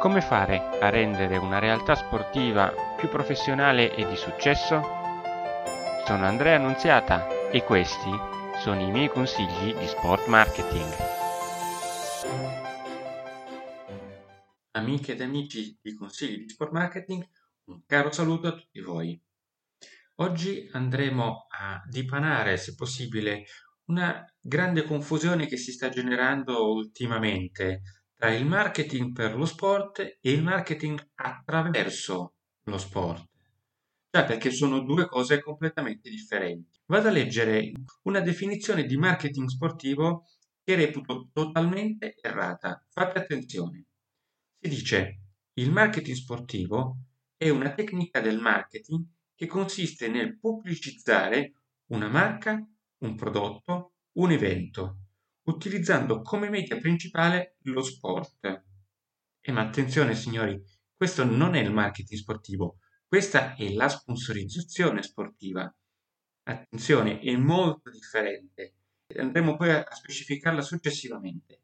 Come fare a rendere una realtà sportiva più professionale e di successo? Sono Andrea Annunziata e questi sono i miei consigli di sport marketing. Amiche ed amici di consigli di sport marketing, un caro saluto a tutti voi. Oggi andremo a dipanare, se possibile, una grande confusione che si sta generando ultimamente tra il marketing per lo sport e il marketing attraverso lo sport. Cioè perché sono due cose completamente differenti. Vado a leggere una definizione di marketing sportivo che reputo totalmente errata. Fate attenzione. Si dice il marketing sportivo è una tecnica del marketing che consiste nel pubblicizzare una marca, un prodotto, un evento, utilizzando come media principale lo sport. E ma attenzione signori, questo non è il marketing sportivo, questa è la sponsorizzazione sportiva. Attenzione, è molto differente. Andremo poi a specificarla successivamente.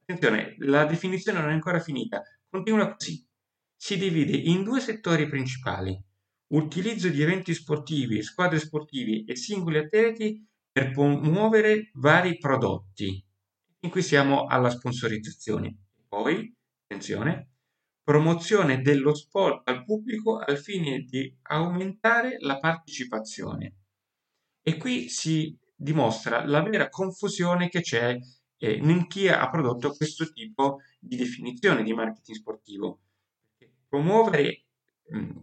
Attenzione, la definizione non è ancora finita. Continua così. Si divide in due settori principali utilizzo di eventi sportivi, squadre sportivi e singoli atleti per promuovere vari prodotti. In cui siamo alla sponsorizzazione. Poi, attenzione, promozione dello sport al pubblico al fine di aumentare la partecipazione. E qui si dimostra la vera confusione che c'è eh, in chi ha prodotto questo tipo di definizione di marketing sportivo. Promuovere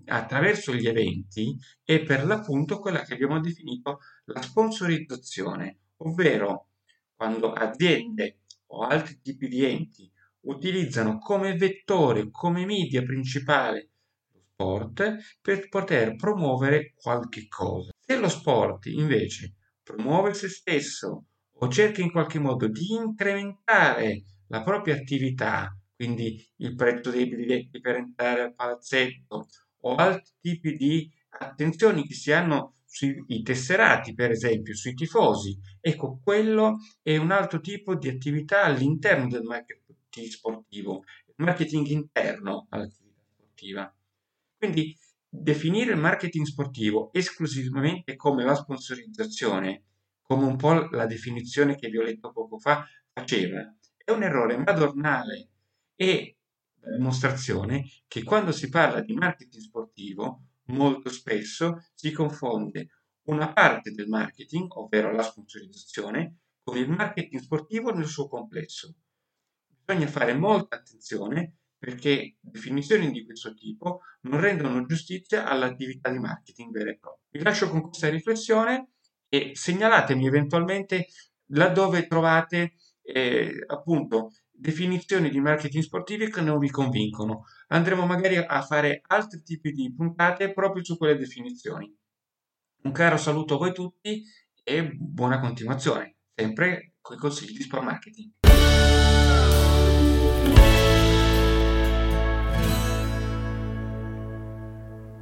attraverso gli eventi è per l'appunto quella che abbiamo definito la sponsorizzazione, ovvero quando aziende o altri tipi di enti utilizzano come vettore, come media principale lo sport per poter promuovere qualche cosa. Se lo sport invece promuove se stesso o cerca in qualche modo di incrementare la propria attività quindi il prezzo dei biglietti per entrare al palazzetto o altri tipi di attenzioni che si hanno sui tesserati, per esempio, sui tifosi. Ecco, quello è un altro tipo di attività all'interno del marketing sportivo, il marketing interno all'attività sportiva. Quindi definire il marketing sportivo esclusivamente come la sponsorizzazione, come un po' la definizione che vi ho letto poco fa faceva, è un errore madornale e dimostrazione che quando si parla di marketing sportivo molto spesso si confonde una parte del marketing, ovvero la sponsorizzazione, con il marketing sportivo nel suo complesso. Bisogna fare molta attenzione perché definizioni di questo tipo non rendono giustizia all'attività di marketing vera e propria. Vi lascio con questa riflessione e segnalatemi eventualmente laddove trovate eh, appunto definizioni di marketing sportivi che non vi convincono. Andremo magari a fare altri tipi di puntate proprio su quelle definizioni. Un caro saluto a voi tutti e buona continuazione, sempre con i consigli di sport marketing.